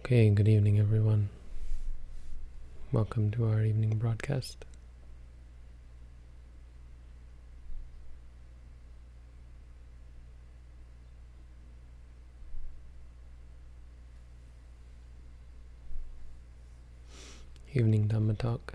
Okay, good evening, everyone. Welcome to our evening broadcast. Evening Dhamma talk.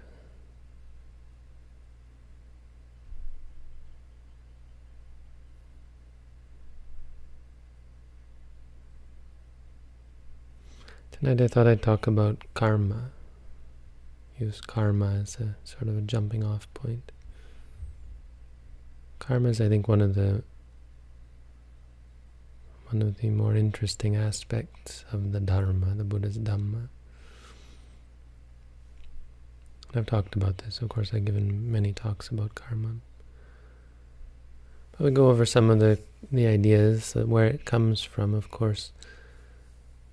Tonight I thought I'd talk about karma. Use karma as a sort of a jumping off point. Karma is, I think, one of the one of the more interesting aspects of the Dharma, the Buddha's Dhamma. I've talked about this, of course, I've given many talks about karma. But we go over some of the, the ideas, where it comes from, of course.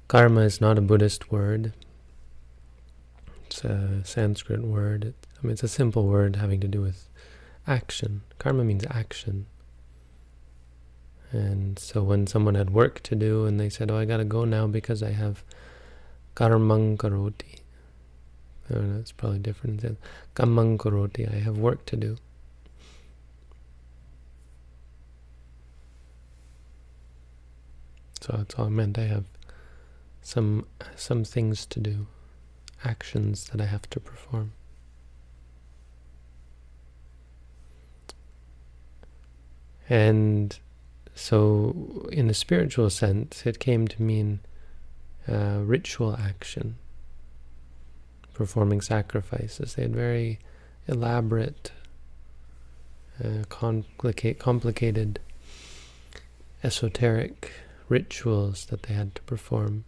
Karma is not a Buddhist word. It's a Sanskrit word. It, I mean, it's a simple word having to do with action. Karma means action. And so when someone had work to do and they said, oh, I got to go now because I have karmang karoti. I don't know, it's probably different. Kammang karoti, I have work to do. So that's all I meant. I have some some things to do, actions that I have to perform. And so, in a spiritual sense, it came to mean uh, ritual action, performing sacrifices. They had very elaborate, uh, complicate, complicated, esoteric rituals that they had to perform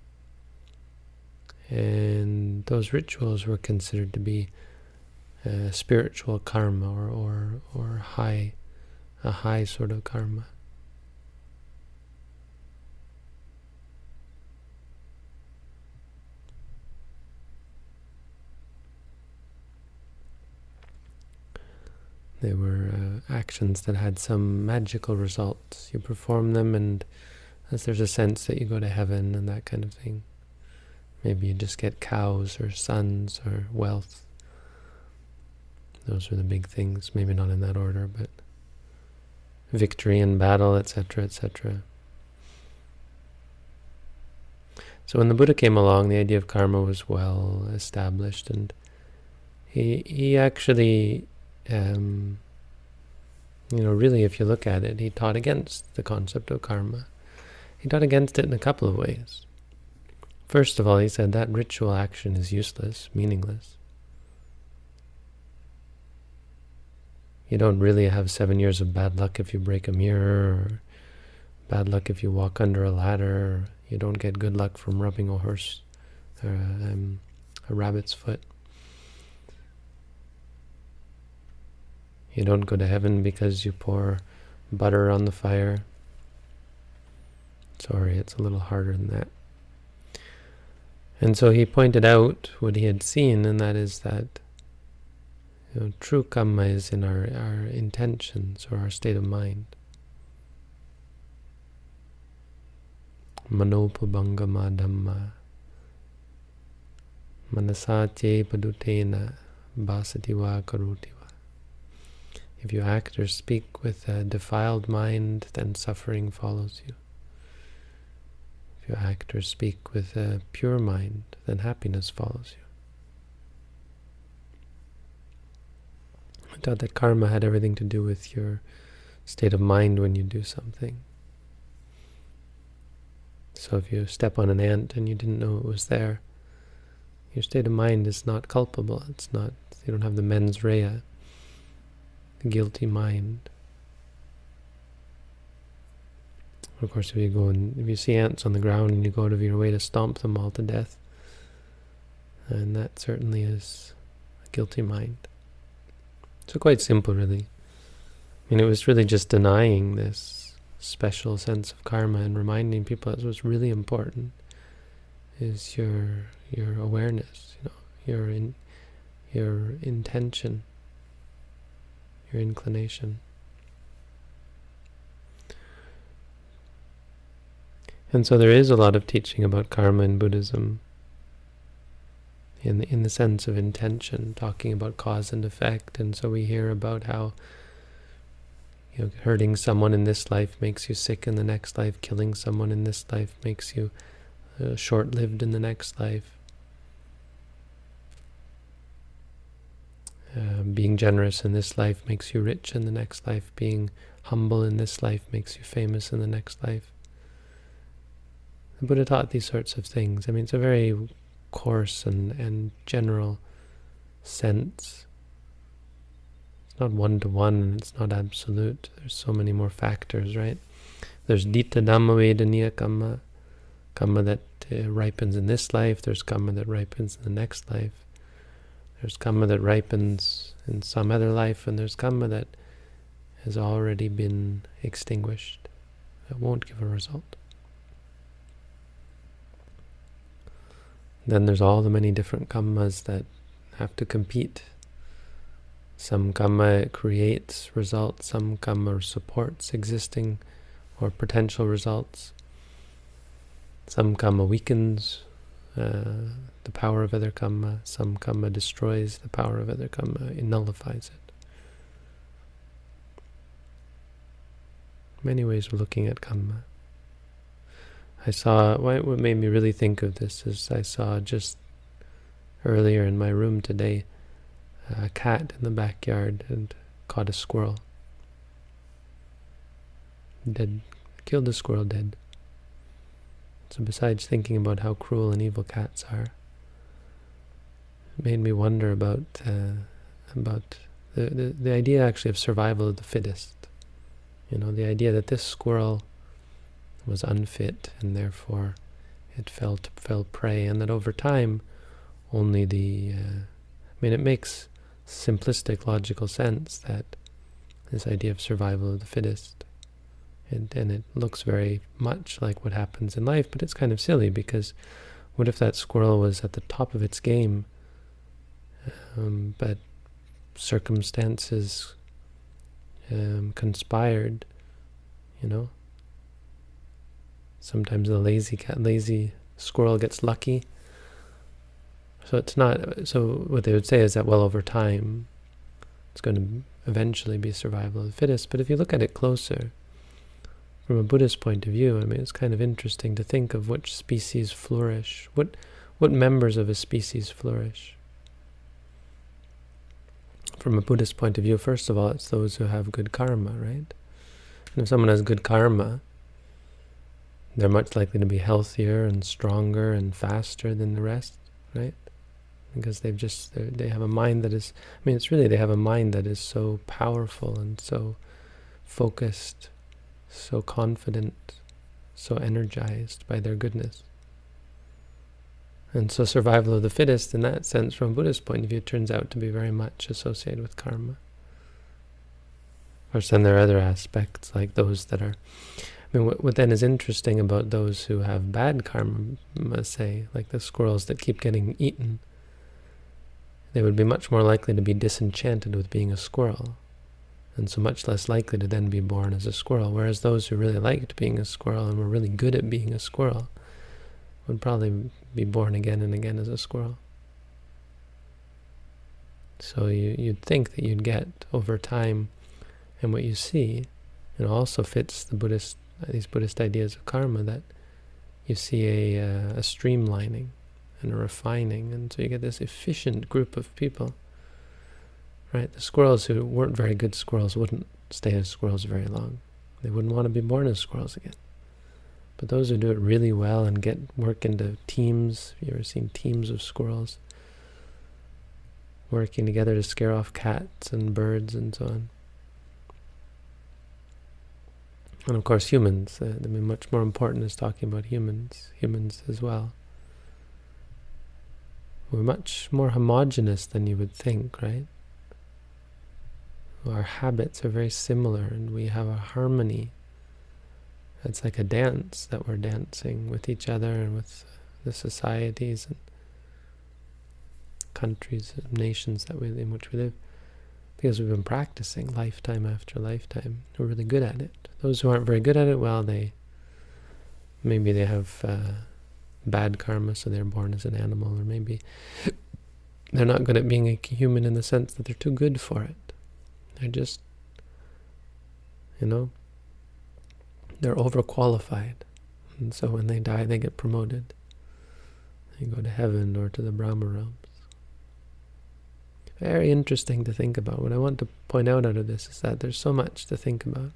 and those rituals were considered to be uh, spiritual karma or, or or high a high sort of karma. They were uh, actions that had some magical results. You perform them, and as there's a sense that you go to heaven and that kind of thing. Maybe you just get cows or sons or wealth. Those are the big things. Maybe not in that order, but victory in battle, etc., etc. So when the Buddha came along, the idea of karma was well established, and he he actually, um, you know, really, if you look at it, he taught against the concept of karma. He taught against it in a couple of ways. First of all, he said that ritual action is useless, meaningless. You don't really have seven years of bad luck if you break a mirror, or bad luck if you walk under a ladder, you don't get good luck from rubbing a horse or um, a rabbit's foot. You don't go to heaven because you pour butter on the fire. Sorry, it's a little harder than that. And so he pointed out what he had seen, and that is that you know, true karma is in our, our intentions or our state of mind. Manopabangama dhamma manasache padutena basatiwa karotiva. If you act or speak with a defiled mind, then suffering follows you you act or speak with a pure mind, then happiness follows you. I thought that karma had everything to do with your state of mind when you do something. So if you step on an ant and you didn't know it was there, your state of mind is not culpable. It's not, you don't have the mens rea, the guilty mind. Of course, if you go and if you see ants on the ground and you go out of your way to stomp them all to death, and that certainly is a guilty mind. So quite simple, really. I mean, it was really just denying this special sense of karma and reminding people that what's really important is your your awareness, you know, your in your intention, your inclination. And so there is a lot of teaching about karma in Buddhism. in the, in the sense of intention, talking about cause and effect. And so we hear about how you know, hurting someone in this life makes you sick in the next life, killing someone in this life makes you uh, short-lived in the next life. Uh, being generous in this life makes you rich in the next life. Being humble in this life makes you famous in the next life. The Buddha taught these sorts of things. I mean, it's a very coarse and, and general sense. It's not one to one it's not absolute. There's so many more factors, right? There's Ditta Dhamma Vedaniya Kamma, Kamma that uh, ripens in this life, there's Kamma that ripens in the next life. There's Kamma that ripens in some other life, and there's Kamma that has already been extinguished. It won't give a result. Then there's all the many different kammas that have to compete. Some kamma creates results, some kamma supports existing or potential results. Some kamma weakens uh, the power of other kamma, some kamma destroys the power of other kamma, it nullifies it. Many ways of looking at kamma. I saw, what made me really think of this is I saw just earlier in my room today a cat in the backyard and caught a squirrel. Dead, killed the squirrel dead. So besides thinking about how cruel and evil cats are, it made me wonder about uh, about the, the the idea actually of survival of the fittest. You know, the idea that this squirrel was unfit and therefore it fell to, fell prey, and that over time, only the uh, I mean, it makes simplistic logical sense that this idea of survival of the fittest, and, and it looks very much like what happens in life, but it's kind of silly because what if that squirrel was at the top of its game, um, but circumstances um, conspired, you know, Sometimes the lazy cat, lazy squirrel gets lucky. So it's not. So what they would say is that well, over time, it's going to eventually be survival of the fittest. But if you look at it closer, from a Buddhist point of view, I mean, it's kind of interesting to think of which species flourish, what what members of a species flourish. From a Buddhist point of view, first of all, it's those who have good karma, right? And if someone has good karma, they're much likely to be healthier and stronger and faster than the rest, right? Because they've just they have a mind that is. I mean, it's really they have a mind that is so powerful and so focused, so confident, so energized by their goodness. And so survival of the fittest, in that sense, from a Buddhist point of view, turns out to be very much associated with karma. Of course, then there are other aspects, like those that are I mean, what, what then is interesting about those who have bad karma, say, like the squirrels that keep getting eaten, they would be much more likely to be disenchanted with being a squirrel, and so much less likely to then be born as a squirrel. Whereas those who really liked being a squirrel and were really good at being a squirrel would probably be born again and again as a squirrel. So you, you'd think that you'd get over time, and what you see, it also fits the Buddhist these Buddhist ideas of karma that you see a, uh, a streamlining and a refining, and so you get this efficient group of people. Right? The squirrels who weren't very good squirrels wouldn't stay as squirrels very long. They wouldn't want to be born as squirrels again. But those who do it really well and get work into teams, you ever seen teams of squirrels working together to scare off cats and birds and so on? And of course, humans. Uh, I mean, much more important is talking about humans, humans as well. We're much more homogenous than you would think, right? Our habits are very similar, and we have a harmony. It's like a dance that we're dancing with each other and with the societies and countries and nations that we, in which we live because we've been practicing lifetime after lifetime. We're really good at it. Those who aren't very good at it, well, they maybe they have uh, bad karma, so they're born as an animal, or maybe they're not good at being a human in the sense that they're too good for it. They're just, you know, they're overqualified. And so when they die, they get promoted. They go to heaven or to the Brahma realms. Very interesting to think about. What I want to point out out of this is that there's so much to think about.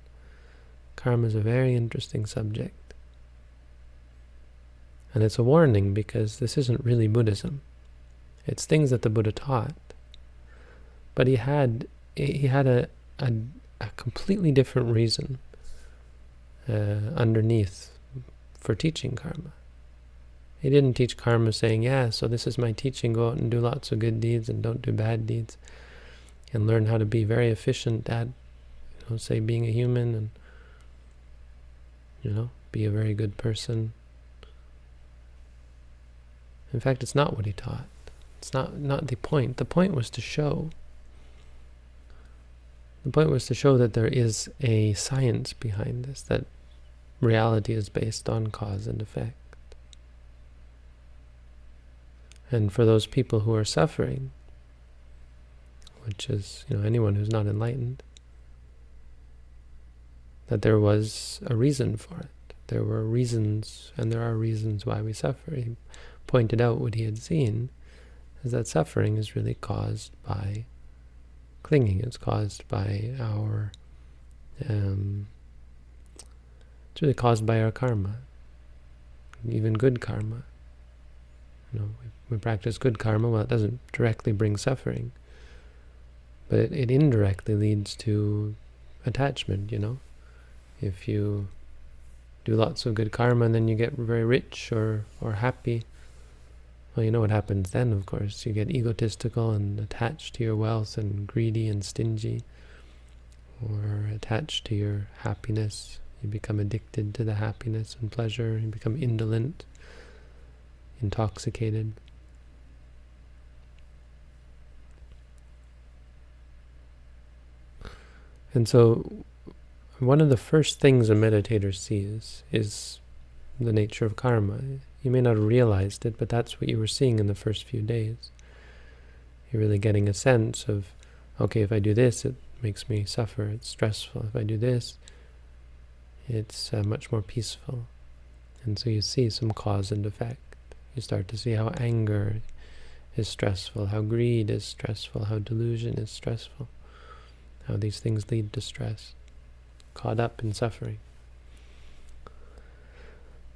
Karma is a very interesting subject. And it's a warning because this isn't really Buddhism. It's things that the Buddha taught. But he had he had a, a, a completely different reason uh, underneath for teaching karma. He didn't teach karma saying, yeah, so this is my teaching, go out and do lots of good deeds and don't do bad deeds. And learn how to be very efficient at, you know, say, being a human and, you know, be a very good person. In fact, it's not what he taught. It's not, not the point. The point was to show. The point was to show that there is a science behind this, that reality is based on cause and effect. And for those people who are suffering, which is you know anyone who's not enlightened, that there was a reason for it. There were reasons, and there are reasons why we suffer. He pointed out what he had seen is that suffering is really caused by clinging. It's caused by our, um, it's really caused by our karma, even good karma. You know, we, practice good karma, well, it doesn't directly bring suffering, but it, it indirectly leads to attachment, you know. If you do lots of good karma and then you get very rich or, or happy, well, you know what happens then, of course. You get egotistical and attached to your wealth and greedy and stingy, or attached to your happiness. You become addicted to the happiness and pleasure. You become indolent, intoxicated. And so, one of the first things a meditator sees is the nature of karma. You may not have realized it, but that's what you were seeing in the first few days. You're really getting a sense of, okay, if I do this, it makes me suffer, it's stressful. If I do this, it's uh, much more peaceful. And so you see some cause and effect. You start to see how anger is stressful, how greed is stressful, how delusion is stressful, how these things lead to stress, caught up in suffering.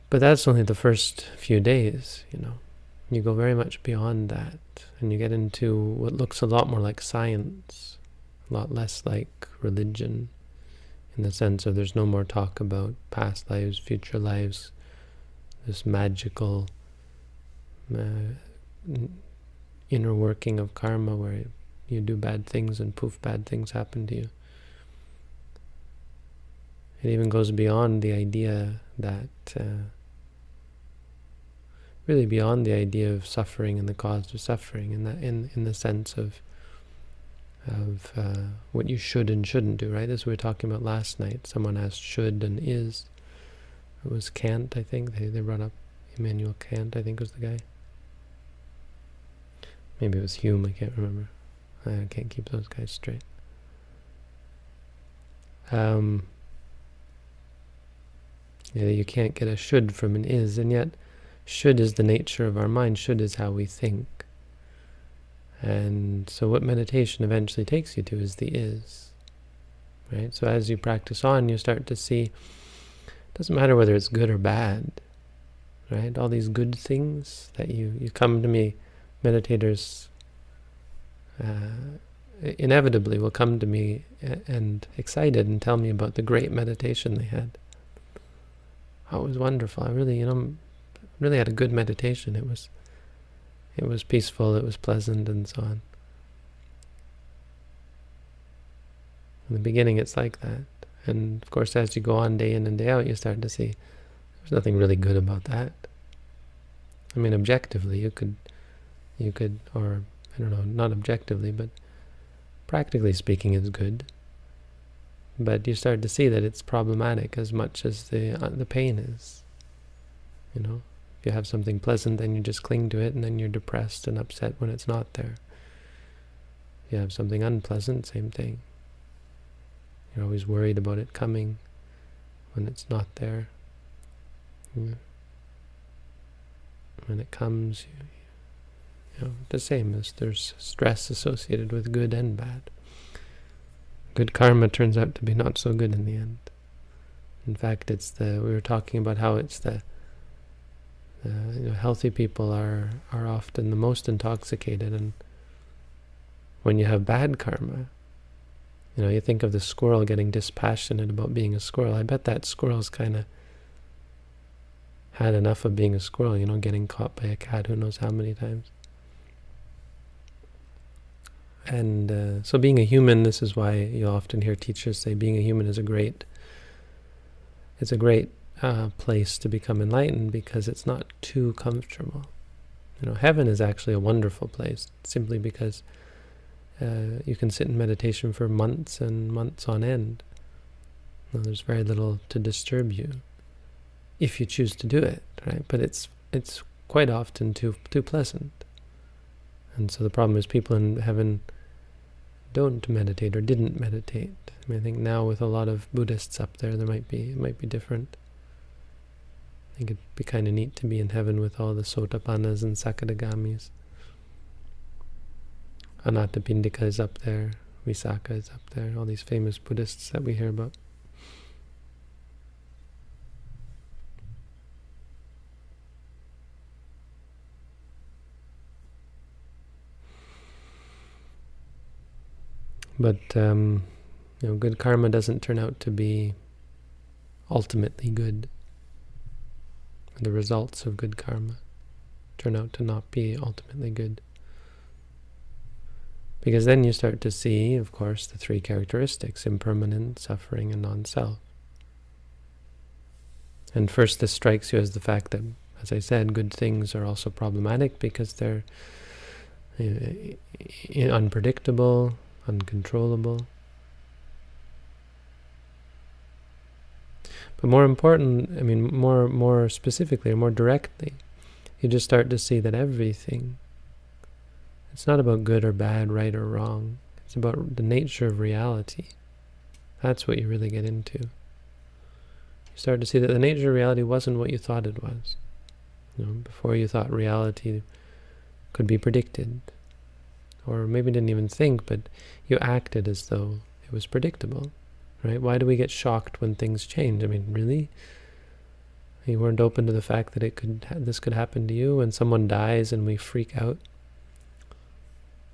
But that's only the first few days, you know. You go very much beyond that, and you get into what looks a lot more like science, a lot less like religion, in the sense of there's no more talk about past lives, future lives, this magical uh, inner working of karma where you do bad things and poof, bad things happen to you. It even goes beyond the idea that uh, really beyond the idea of suffering and the cause of suffering, in that in in the sense of of uh, what you should and shouldn't do. Right, as we were talking about last night. Someone asked should and is. It was Kant, I think. They they brought up Immanuel Kant, I think was the guy. Maybe it was Hume. I can't remember. I can't keep those guys straight. Um, yeah, you can't get a should from an is, and yet should is the nature of our mind, should is how we think. And so what meditation eventually takes you to is the is. Right? So as you practice on, you start to see, it doesn't matter whether it's good or bad. Right? All these good things that you, you come to me, meditators uh, inevitably will come to me and excited and tell me about the great meditation they had. Oh, it was wonderful. I really, you know, really had a good meditation. It was it was peaceful, it was pleasant and so on. In the beginning it's like that. And of course as you go on day in and day out you start to see there's nothing really good about that. I mean objectively you could you could or I don't know, not objectively, but practically speaking it's good. But you start to see that it's problematic as much as the uh, the pain is. You know? If you have something pleasant, then you just cling to it, and then you're depressed and upset when it's not there. If you have something unpleasant, same thing. You're always worried about it coming when it's not there. Yeah. When it comes, you, know, the same as there's stress associated with good and bad. Good karma turns out to be not so good in the end. In fact, it's the we were talking about how it's the you know, healthy people are are often the most intoxicated, and when you have bad karma, you know, you think of the squirrel getting dispassionate about being a squirrel. I bet that squirrel's kind of had enough of being a squirrel, you know, getting caught by a cat who knows how many times. And uh, so being a human, this is why you often hear teachers say being a human is a great, it's a great uh, place to become enlightened because it's not too comfortable. You know, heaven is actually a wonderful place simply because uh, you can sit in meditation for months and months on end. Well, there's very little to disturb you if you choose to do it, right? But it's it's quite often too too pleasant. And so the problem is people in heaven don't meditate or didn't meditate. I mean, I think now with a lot of Buddhists up there, there might be it might be different. I think it'd be kind of neat to be in heaven with all the Sotapannas and Sakadagamis. Anathapindika is up there, Visakha is up there, all these famous Buddhists that we hear about. But um, you know, good karma doesn't turn out to be ultimately good. The results of good karma turn out to not be ultimately good. Because then you start to see, of course, the three characteristics, impermanent, suffering, and non-self. And first this strikes you as the fact that, as I said, good things are also problematic because they're uh, unpredictable, uncontrollable. But more important, I mean, more more specifically or more directly, you just start to see that everything, it's not about good or bad, right or wrong. It's about the nature of reality. That's what you really get into. You start to see that the nature of reality wasn't what you thought it was. You know, before you thought reality could be predicted. Or maybe didn't even think, but you acted as though it was predictable right? Why do we get shocked when things change? I mean, really? You weren't open to the fact that it could this could happen to you when someone dies and we freak out.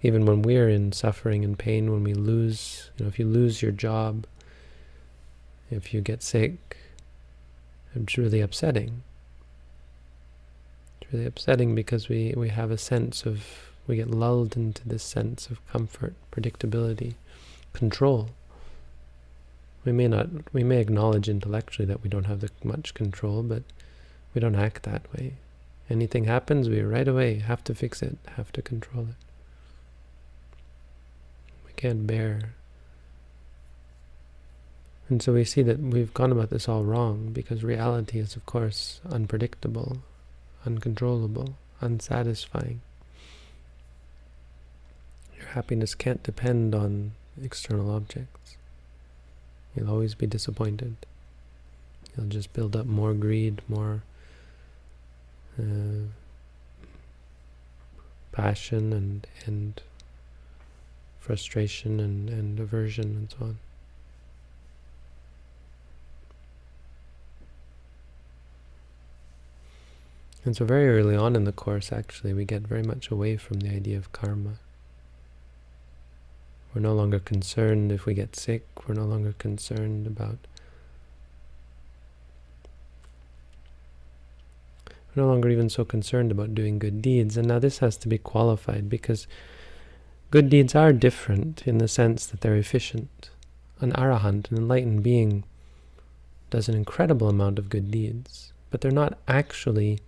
Even when we're in suffering and pain, when we lose, you know, if you lose your job, if you get sick, it's really upsetting. It's really upsetting because we, we have a sense of, we get lulled into this sense of comfort, predictability, control. We may not we may acknowledge intellectually that we don't have much control but we don't act that way. Anything happens we right away have to fix it have to control it. We can't bear. And so we see that we've gone about this all wrong because reality is of course unpredictable uncontrollable unsatisfying happiness can't depend on external objects You'll always be disappointed. You'll just build up more greed, more uh, passion and and frustration and, and aversion and so on. And so very early on in the course, actually, we get very much away from the idea of karma. We're no longer concerned if we get sick. We're no longer concerned about We're no longer even so concerned about doing good deeds. And now this has to be qualified because good deeds are different in the sense that they're efficient. An arahant, an enlightened being, does an incredible amount of good deeds, but they're not actually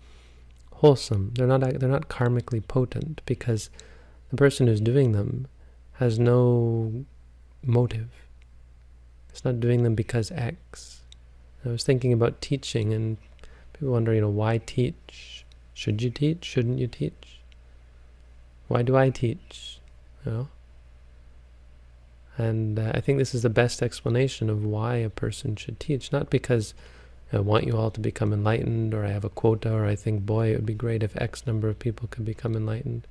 wholesome. They're not they're not karmically potent because the person who's doing them has no motive. It's not doing them because X. I was thinking about teaching and people wonder, you know, why teach? Should you teach? Shouldn't you teach? Why do I teach? You know? And uh, I think this is the best explanation of why a person should teach. Not because I want you all to become enlightened, or I have a quota, or I think, boy, it would be great if X number of people could become enlightened.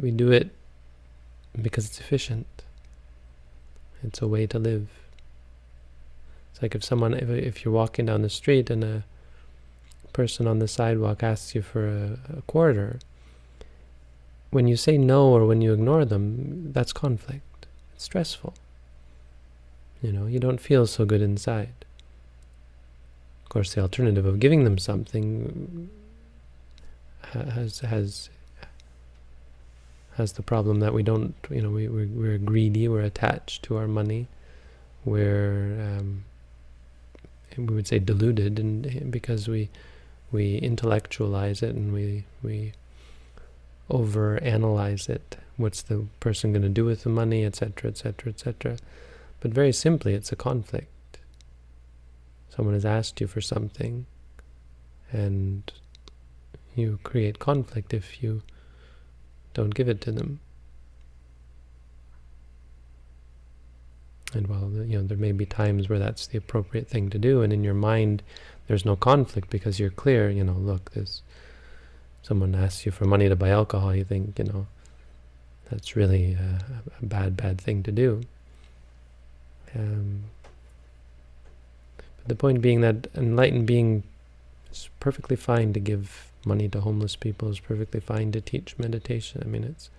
We do it because it's efficient. It's a way to live. It's like if someone, if, if you're walking down the street and a person on the sidewalk asks you for a, a quarter, when you say no or when you ignore them, that's conflict. It's stressful. You know, you don't feel so good inside. Of course, the alternative of giving them something has has has the problem that we don't, you know, we we're, we're greedy, we're attached to our money, we're um, we would say deluded, and because we we intellectualize it and we we over analyze it. What's the person going to do with the money, etc., etc., etc. But very simply, it's a conflict. Someone has asked you for something, and you create conflict if you don't give it to them. And while you know there may be times where that's the appropriate thing to do, and in your mind there's no conflict because you're clear. You know, look, this someone asks you for money to buy alcohol, you think, you know, that's really a, a bad, bad thing to do. Um, but the point being that enlightened being is perfectly fine to give money to homeless people, is perfectly fine to teach meditation. I mean, it's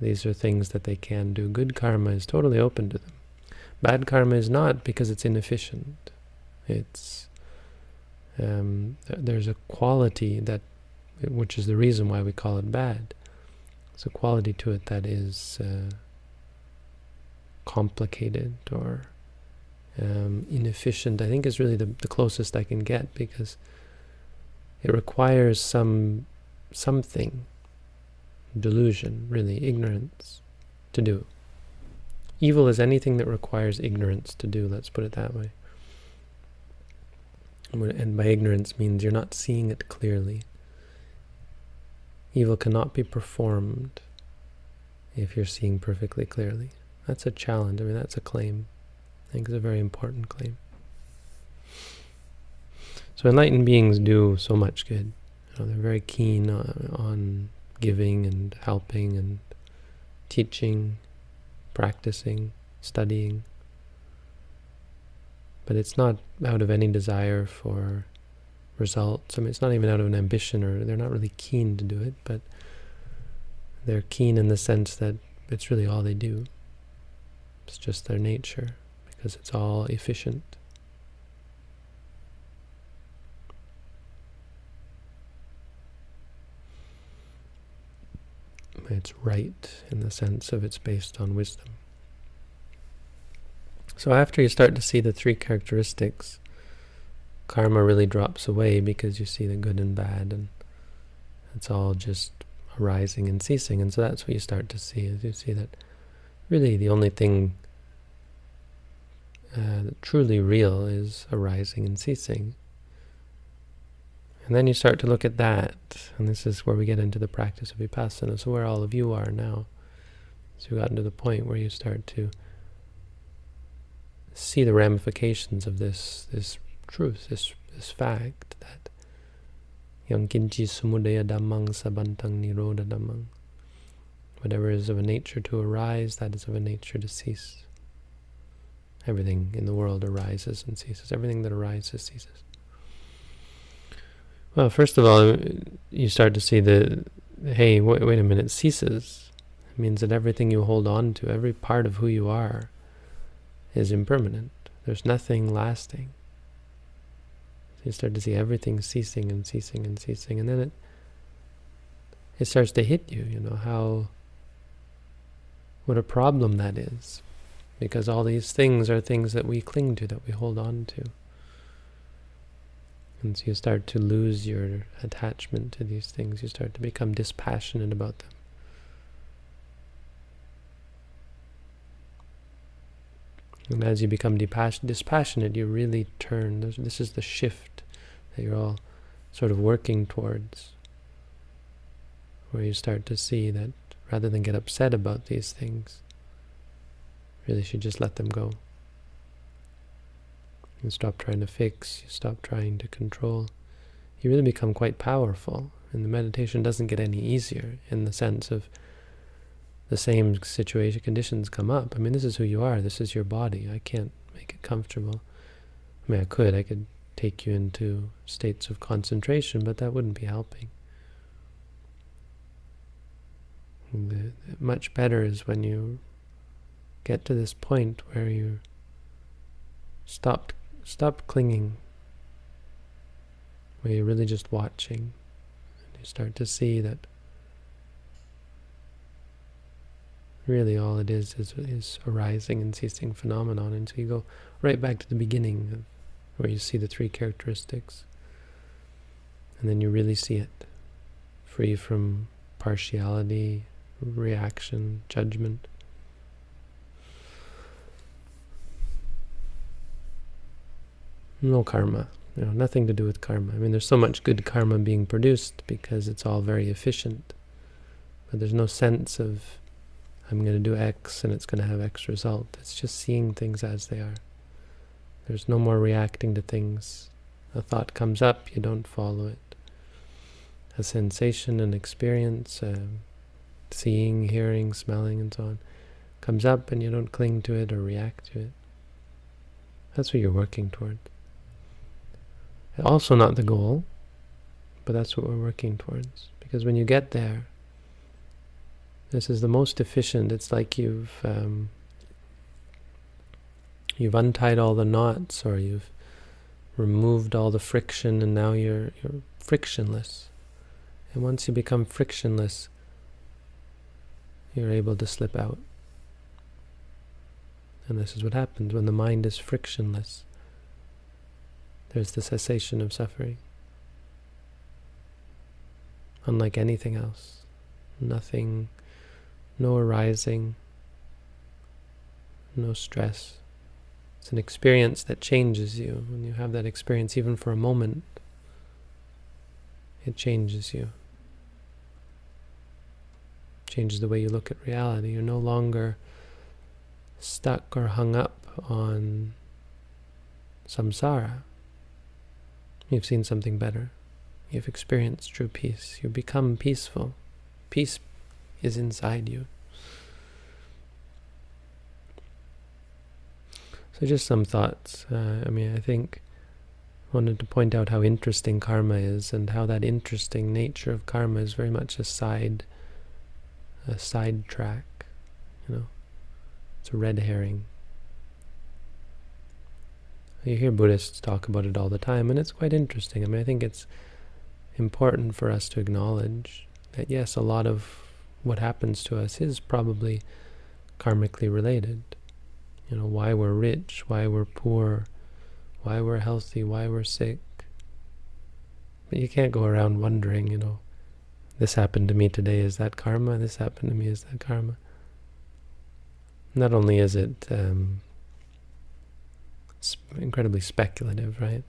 these are things that they can do. Good karma is totally open to them. Bad karma is not because it's inefficient. It's um, there's a quality that which is the reason why we call it bad. There's a quality to it that is uh, complicated or um, inefficient. I think is really the, the closest I can get because it requires some something, delusion, really, ignorance, to do. Evil is anything that requires ignorance to do, let's put it that way. And by ignorance means you're not seeing it clearly. Evil cannot be performed if you're seeing perfectly clearly. That's a challenge. I mean, that's a claim. I think it's a very important claim. So enlightened beings do so much good. You know, they're very keen on, on giving and helping and teaching, practicing, studying. But it's not out of any desire for results. I mean, it's not even out of an ambition or they're not really keen to do it, but they're keen in the sense that it's really all they do. It's just their nature because it's all efficient. It's right in the sense of it's based on wisdom. So after you start to see the three characteristics karma really drops away because you see the good and bad and it's all just arising and ceasing. And so that's what you start to see, is you see that really the only thing uh, truly real is arising and ceasing. And then you start to look at that, and this is where we get into the practice of vipassana, so where all of you are now. So you've gotten to the point where you start to see the ramifications of this this truth, this, this fact that yang kinchi samudaya dhammang sabantang nirodha dhammang. Whatever is of a nature to arise, that is of a nature to cease. Everything in the world arises and ceases. Everything that arises ceases. Well, first of all, you start to see the, hey, wait, wait a minute, ceases. It means that everything you hold on to, every part of who you are, is impermanent. There's nothing lasting you start to see everything ceasing and ceasing and ceasing, and then it it starts to hit you, you know, how what a problem that is. Because all these things are things that we cling to, that we hold on to. And you start to lose your attachment to these things. You start to become dispassionate about them. And as you become dispassionate, you really turn. This is the shift that you're all sort of working towards, where you start to see that rather than get upset about these things, really should just let them go. You stop trying to fix, you stop trying to control. You really become quite powerful, and the meditation doesn't get any easier in the sense of the same situation conditions come up. I mean, this is who you are. This is your body. I can't make it comfortable. I mean, I could. I could take you into states of concentration, but that wouldn't be helping. The, much better is when you get to this point where you stop stop clinging, where you're really just watching, and you start to see that really all it is is is arising and ceasing phenomenon, and so you go right back to the beginning, where you see the three characteristics, and then you really see it, free from partiality, reaction, judgment. No karma, you know, nothing to do with karma. I mean, there's so much good karma being produced because it's all very efficient, but there's no sense of I'm going to do X and it's going to have X result. It's just seeing things as they are. There's no more reacting to things. A thought comes up, you don't follow it. A sensation, an experience, um, seeing, hearing, smelling, and so on, comes up and you don't cling to it or react to it. That's what you're working toward. Also not the goal, but that's what we're working towards. Because when you get there, this is the most efficient. It's like you've um, you've untied all the knots, or you've removed all the friction, and now you're you're frictionless. And once you become frictionless, you're able to slip out. And this is what happens when the mind is frictionless. There's the cessation of suffering. Unlike anything else. Nothing, no arising, no stress. It's an experience that changes you. When you have that experience, even for a moment, it changes you changes the way you look at reality. You're no longer stuck or hung up on samsara. You've seen something better. You've experienced true peace. You become peaceful. Peace is inside you. So just some thoughts. Uh, I mean, I think I wanted to point out how interesting karma is and how that interesting nature of karma is very much a side a sidetrack, you know. It's a red herring. You hear Buddhists talk about it all the time, and it's quite interesting. I mean, I think it's important for us to acknowledge that, yes, a lot of what happens to us is probably karmically related. You know, why we're rich, why we're poor, why we're healthy, why we're sick. But you can't go around wondering, you know, this happened to me today, is that karma? This happened to me, is that karma? Not only is it um, incredibly speculative, right?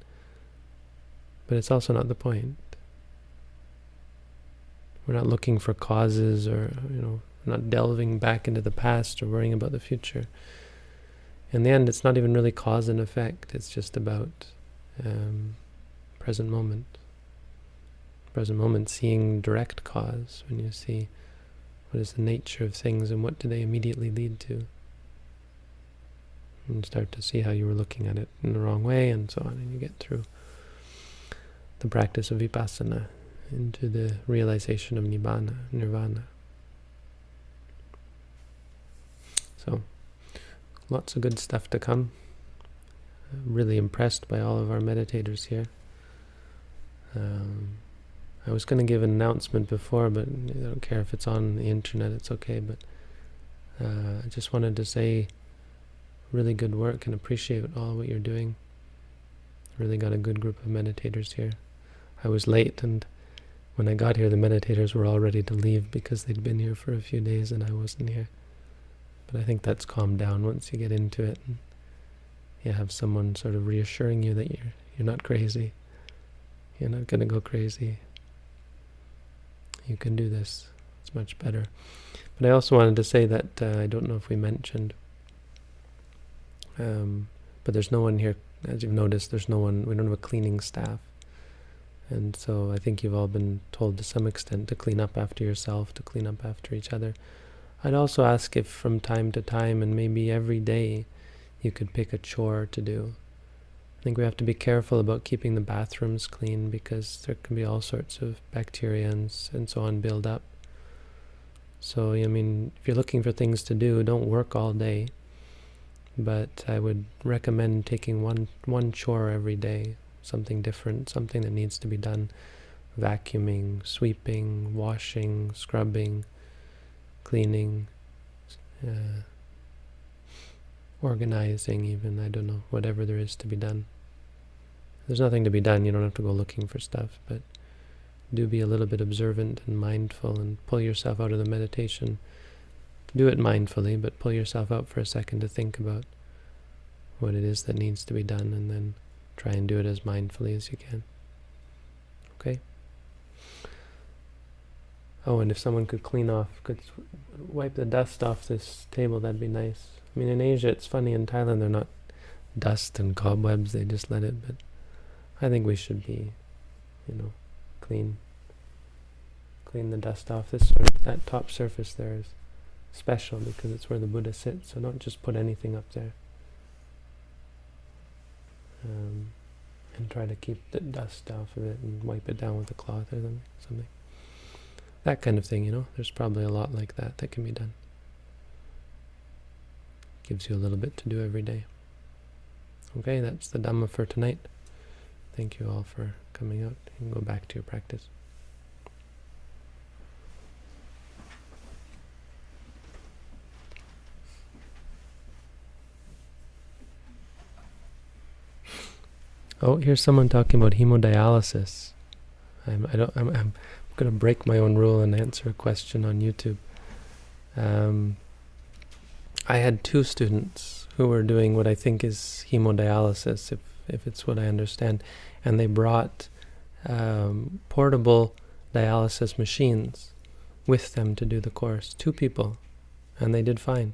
But it's also not the point. We're not looking for causes or, you know, we're not delving back into the past or worrying about the future. In the end, it's not even really cause and effect. It's just about um, present moment present moment, seeing direct cause, when you see what is the nature of things and what do they immediately lead to. And start to see how you were looking at it in the wrong way and so on, and you get through the practice of vipassana into the realization of nibbana, nirvana. So, lots of good stuff to come. I'm really impressed by all of our meditators here. Um, I was going to give an announcement before, but I don't care if it's on the internet, it's okay. But uh, I just wanted to say really good work and appreciate all what you're doing. Really got a good group of meditators here. I was late, and when I got here, the meditators were all ready to leave because they'd been here for a few days and I wasn't here. But I think that's calmed down once you get into it and you have someone sort of reassuring you that you're you're not crazy. You're not going to go crazy you can do this. It's much better. But I also wanted to say that uh, I don't know if we mentioned, um, but there's no one here, as you've noticed, there's no one, we don't have a cleaning staff. And so I think you've all been told to some extent to clean up after yourself, to clean up after each other. I'd also ask if from time to time, and maybe every day, you could pick a chore to do. I think we have to be careful about keeping the bathrooms clean because there can be all sorts of bacteria and, and so on build up. So, I mean, if you're looking for things to do, don't work all day. But I would recommend taking one one chore every day, something different, something that needs to be done. Vacuuming, sweeping, washing, scrubbing, cleaning, uh, organizing even, I don't know, whatever there is to be done. There's nothing to be done, you don't have to go looking for stuff, but do be a little bit observant and mindful and pull yourself out of the meditation. Do it mindfully, but pull yourself out for a second to think about what it is that needs to be done and then try and do it as mindfully as you can. Okay? Oh, and if someone could clean off, could wipe the dust off this table, that'd be nice. I mean, in Asia, it's funny, in Thailand, they're not dust and cobwebs, they just let it, but I think we should be, you know, clean clean the dust off. This sort of, that top surface there is special because it's where the Buddha sits. So don't just put anything up there. Um, and try to keep the dust off of it and wipe it down with a cloth or something. That kind of thing, you know. There's probably a lot like that that can be done. Gives you a little bit to do every day. Okay, that's the Dhamma for tonight. Thank you all for coming out. You can go back to your practice. Oh, here's someone talking about hemodialysis. I'm, I don't, I'm, I'm going to break my own rule and answer a question on YouTube. Um, I had two students who were doing what I think is hemodialysis, if if it's what I understand, and they brought um, portable dialysis machines with them to do the course. Two people, and they did fine.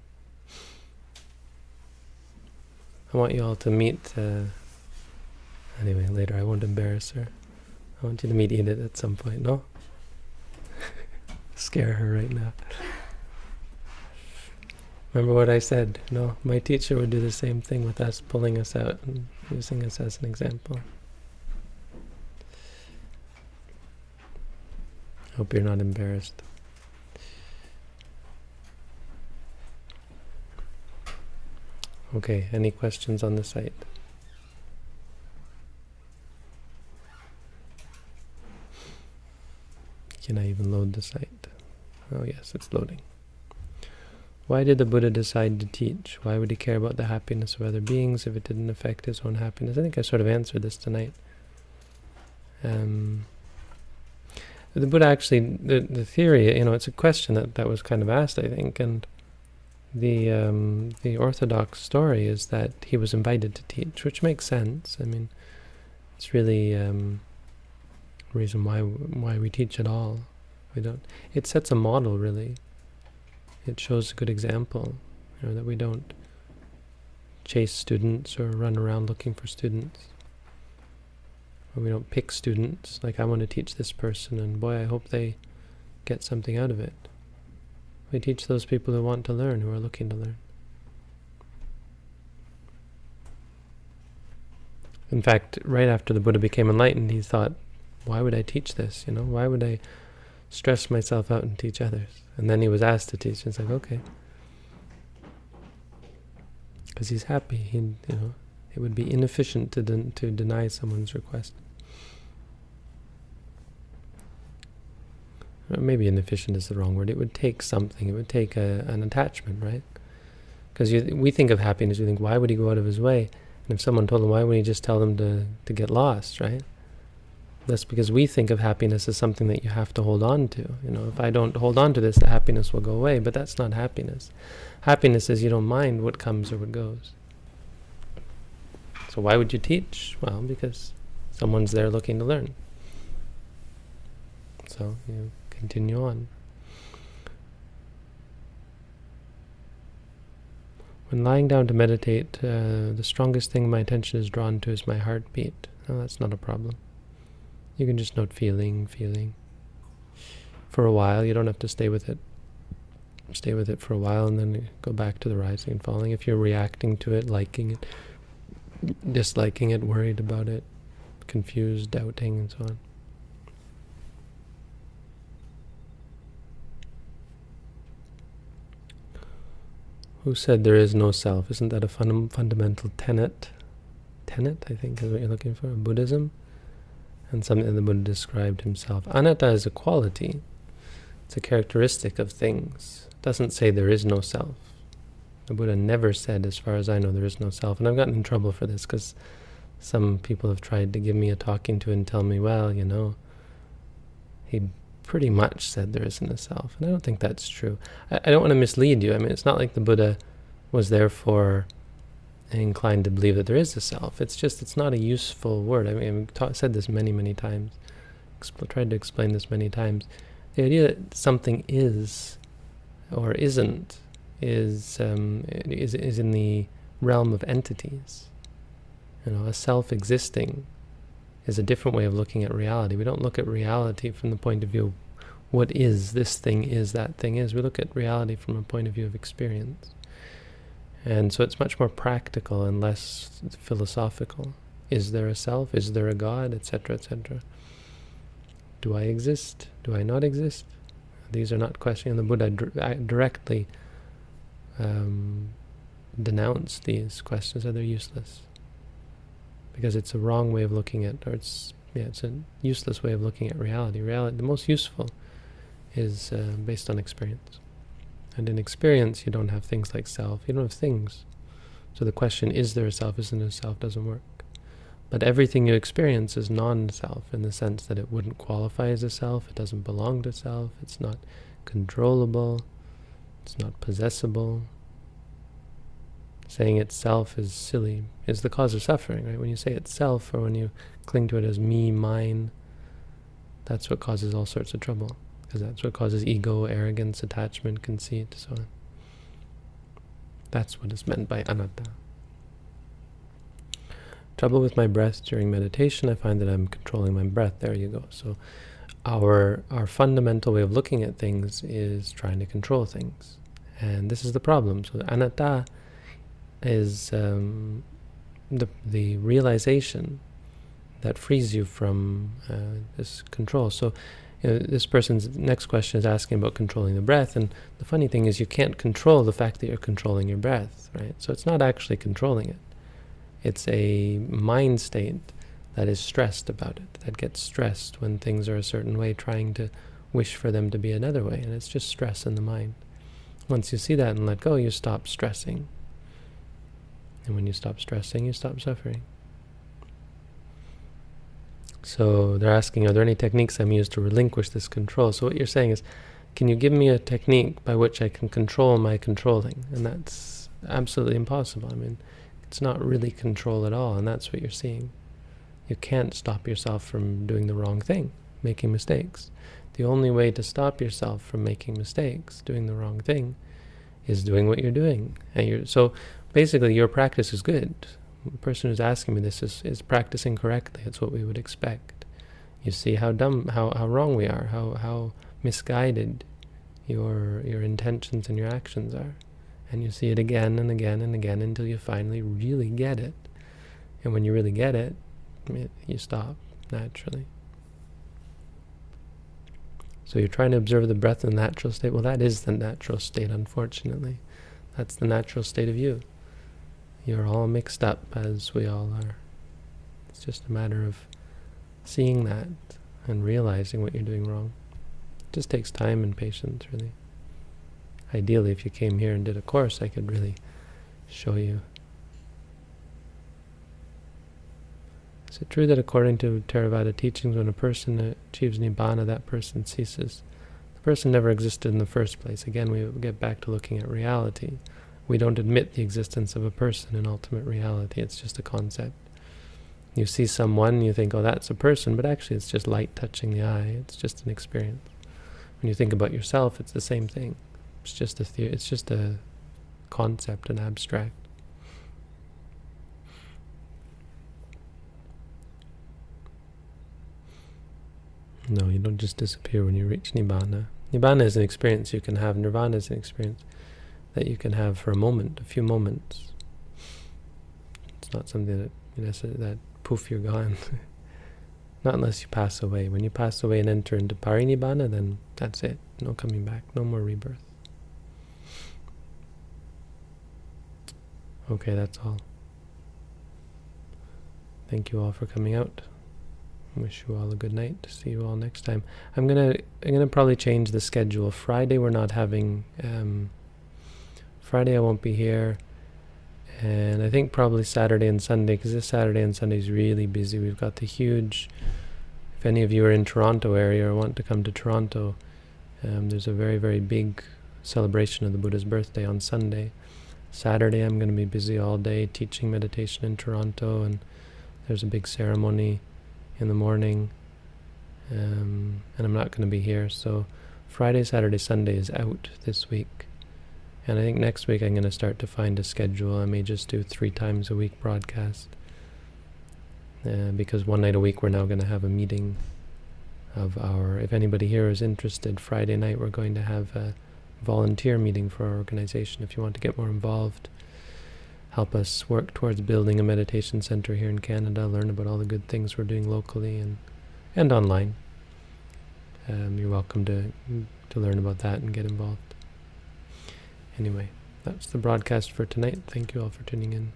I want you all to meet. Uh, Anyway, later I won't embarrass her. I want you to meet Edith at some point, no? Scare her right now. Remember what I said? No, my teacher would do the same thing with us, pulling us out and using us as an example. Hope you're not embarrassed. Okay, any questions on the site? Can I even load the site? Oh yes, it's loading. Why did the Buddha decide to teach? Why would he care about the happiness of other beings if it didn't affect his own happiness? I think I sort of answered this tonight. Um, the Buddha actually, the, the theory, you know, it's a question that, that was kind of asked, I think, and the um, the orthodox story is that he was invited to teach, which makes sense. I mean, it's really um, reason why why we teach at all. We don't. It sets a model, really. It shows a good example, you know, that we don't chase students or run around looking for students. Or we don't pick students. Like I want to teach this person, and boy, I hope they get something out of it. We teach those people who want to learn, who are looking to learn. In fact, right after the Buddha became enlightened, he thought, why would I teach this? You know, why would I stress myself out and teach others? And then he was asked to teach, and it's like, okay, because he's happy. He, you know, it would be inefficient to den to deny someone's request. Or maybe inefficient is the wrong word. It would take something. It would take a, an attachment, right? Because we think of happiness, we think, why would he go out of his way? And if someone told him, why would he just tell them to, to get lost, right? Because we think of happiness as something that you have to hold on to. You know, if I don't hold on to this, the happiness will go away. But that's not happiness. Happiness is you don't mind what comes or what goes. So why would you teach? Well, because someone's there looking to learn. So you continue on. When lying down to meditate, uh, the strongest thing my attention is drawn to is my heartbeat. That's not a problem. You can just note feeling, feeling. For a while, you don't have to stay with it. Stay with it for a while and then go back to the rising and falling. If you're reacting to it, liking it, disliking it, worried about it, confused, doubting, and so on. Who said there is no self? Isn't that a fun fundamental tenet? Tenet, I think, is what you're looking for in Buddhism, and something the Buddha described himself. Anatta is a quality. It's a characteristic of things. It doesn't say there is no self. The Buddha never said, as far as I know, there is no self. And I've gotten in trouble for this because some people have tried to give me a talking to and tell me, well, you know, he pretty much said there isn't a self. And I don't think that's true. I, I don't want to mislead you. I mean, it's not like the Buddha was therefore inclined to believe that there is a self. It's just, it's not a useful word. I mean, I've said this many, many times, Expl tried to explain this many times. The idea that something is or isn't is, um, is, is in the realm of entities. You know, a self existing is a different way of looking at reality. We don't look at reality from the point of view what is this thing is that thing is. We look at reality from a point of view of experience. And so it's much more practical and less philosophical. Is there a self? Is there a God? Etc. etc. Do I exist? Do I not exist? These are not questions. The Buddha directly um, denounced these questions that they're useless because it's a wrong way of looking at, or it's yeah, it's a useless way of looking at reality. Reality, the most useful, is uh, based on experience, and in experience, you don't have things like self. You don't have things. So the question, is there a self, isn't there a self, doesn't work. But everything you experience is non-self in the sense that it wouldn't qualify as a self, it doesn't belong to self, it's not controllable, it's not possessible, saying itself is silly is the cause of suffering, right? When you say itself or when you cling to it as me, mine, that's what causes all sorts of trouble. Because that's what causes ego, arrogance, attachment, conceit, so on. That's what is meant by anatta. Trouble with my breath during meditation, I find that I'm controlling my breath. There you go. So our our fundamental way of looking at things is trying to control things. And this is the problem. So anatta is um, the the realization that frees you from uh, this control. So, you know, this person's next question is asking about controlling the breath, and the funny thing is, you can't control the fact that you're controlling your breath, right? So it's not actually controlling it; it's a mind state that is stressed about it, that gets stressed when things are a certain way, trying to wish for them to be another way, and it's just stress in the mind. Once you see that and let go, you stop stressing. And when you stop stressing, you stop suffering. So they're asking, are there any techniques I'm used to relinquish this control? So what you're saying is, can you give me a technique by which I can control my controlling? And that's absolutely impossible. I mean, it's not really control at all, and that's what you're seeing. You can't stop yourself from doing the wrong thing, making mistakes. The only way to stop yourself from making mistakes, doing the wrong thing, is doing what you're doing. And you're, so basically your practice is good. The person who's asking me this is, is practicing correctly. It's what we would expect. You see how dumb, how, how wrong we are, how, how misguided your, your intentions and your actions are. And you see it again and again and again until you finally really get it. And when you really get it, it you stop naturally. So you're trying to observe the breath in the natural state. Well, that is the natural state, unfortunately. That's the natural state of you. You're all mixed up as we all are. It's just a matter of seeing that and realizing what you're doing wrong. It just takes time and patience, really. Ideally, if you came here and did a course, I could really show you. Is it true that according to Theravada teachings, when a person achieves Nibbana, that person ceases? The person never existed in the first place. Again, we get back to looking at reality we don't admit the existence of a person in ultimate reality. It's just a concept. You see someone, you think, oh, that's a person, but actually it's just light touching the eye. It's just an experience. When you think about yourself, it's the same thing. It's just a theory. It's just a concept an abstract. No, you don't just disappear when you reach Nibbana. Nibbana is an experience you can have. Nirvana is an experience that you can have for a moment, a few moments. It's not something that you know, that poof, you're gone. not unless you pass away. When you pass away and enter into parinibbana, then that's it. No coming back. No more rebirth. Okay, that's all. Thank you all for coming out. Wish you all a good night. See you all next time. I'm gonna I'm gonna probably change the schedule. Friday we're not having um, Friday I won't be here, and I think probably Saturday and Sunday because this Saturday and Sunday is really busy. We've got the huge. If any of you are in Toronto area or want to come to Toronto, um, there's a very very big celebration of the Buddha's birthday on Sunday. Saturday I'm going to be busy all day teaching meditation in Toronto, and there's a big ceremony in the morning, um, and I'm not going to be here. So Friday, Saturday, Sunday is out this week. And I think next week I'm going to start to find a schedule. I may just do three times a week broadcast. Uh, because one night a week we're now going to have a meeting of our, if anybody here is interested, Friday night we're going to have a volunteer meeting for our organization. If you want to get more involved, help us work towards building a meditation center here in Canada, learn about all the good things we're doing locally and and online. Um, you're welcome to to learn about that and get involved. Anyway, that's the broadcast for tonight. Thank you all for tuning in.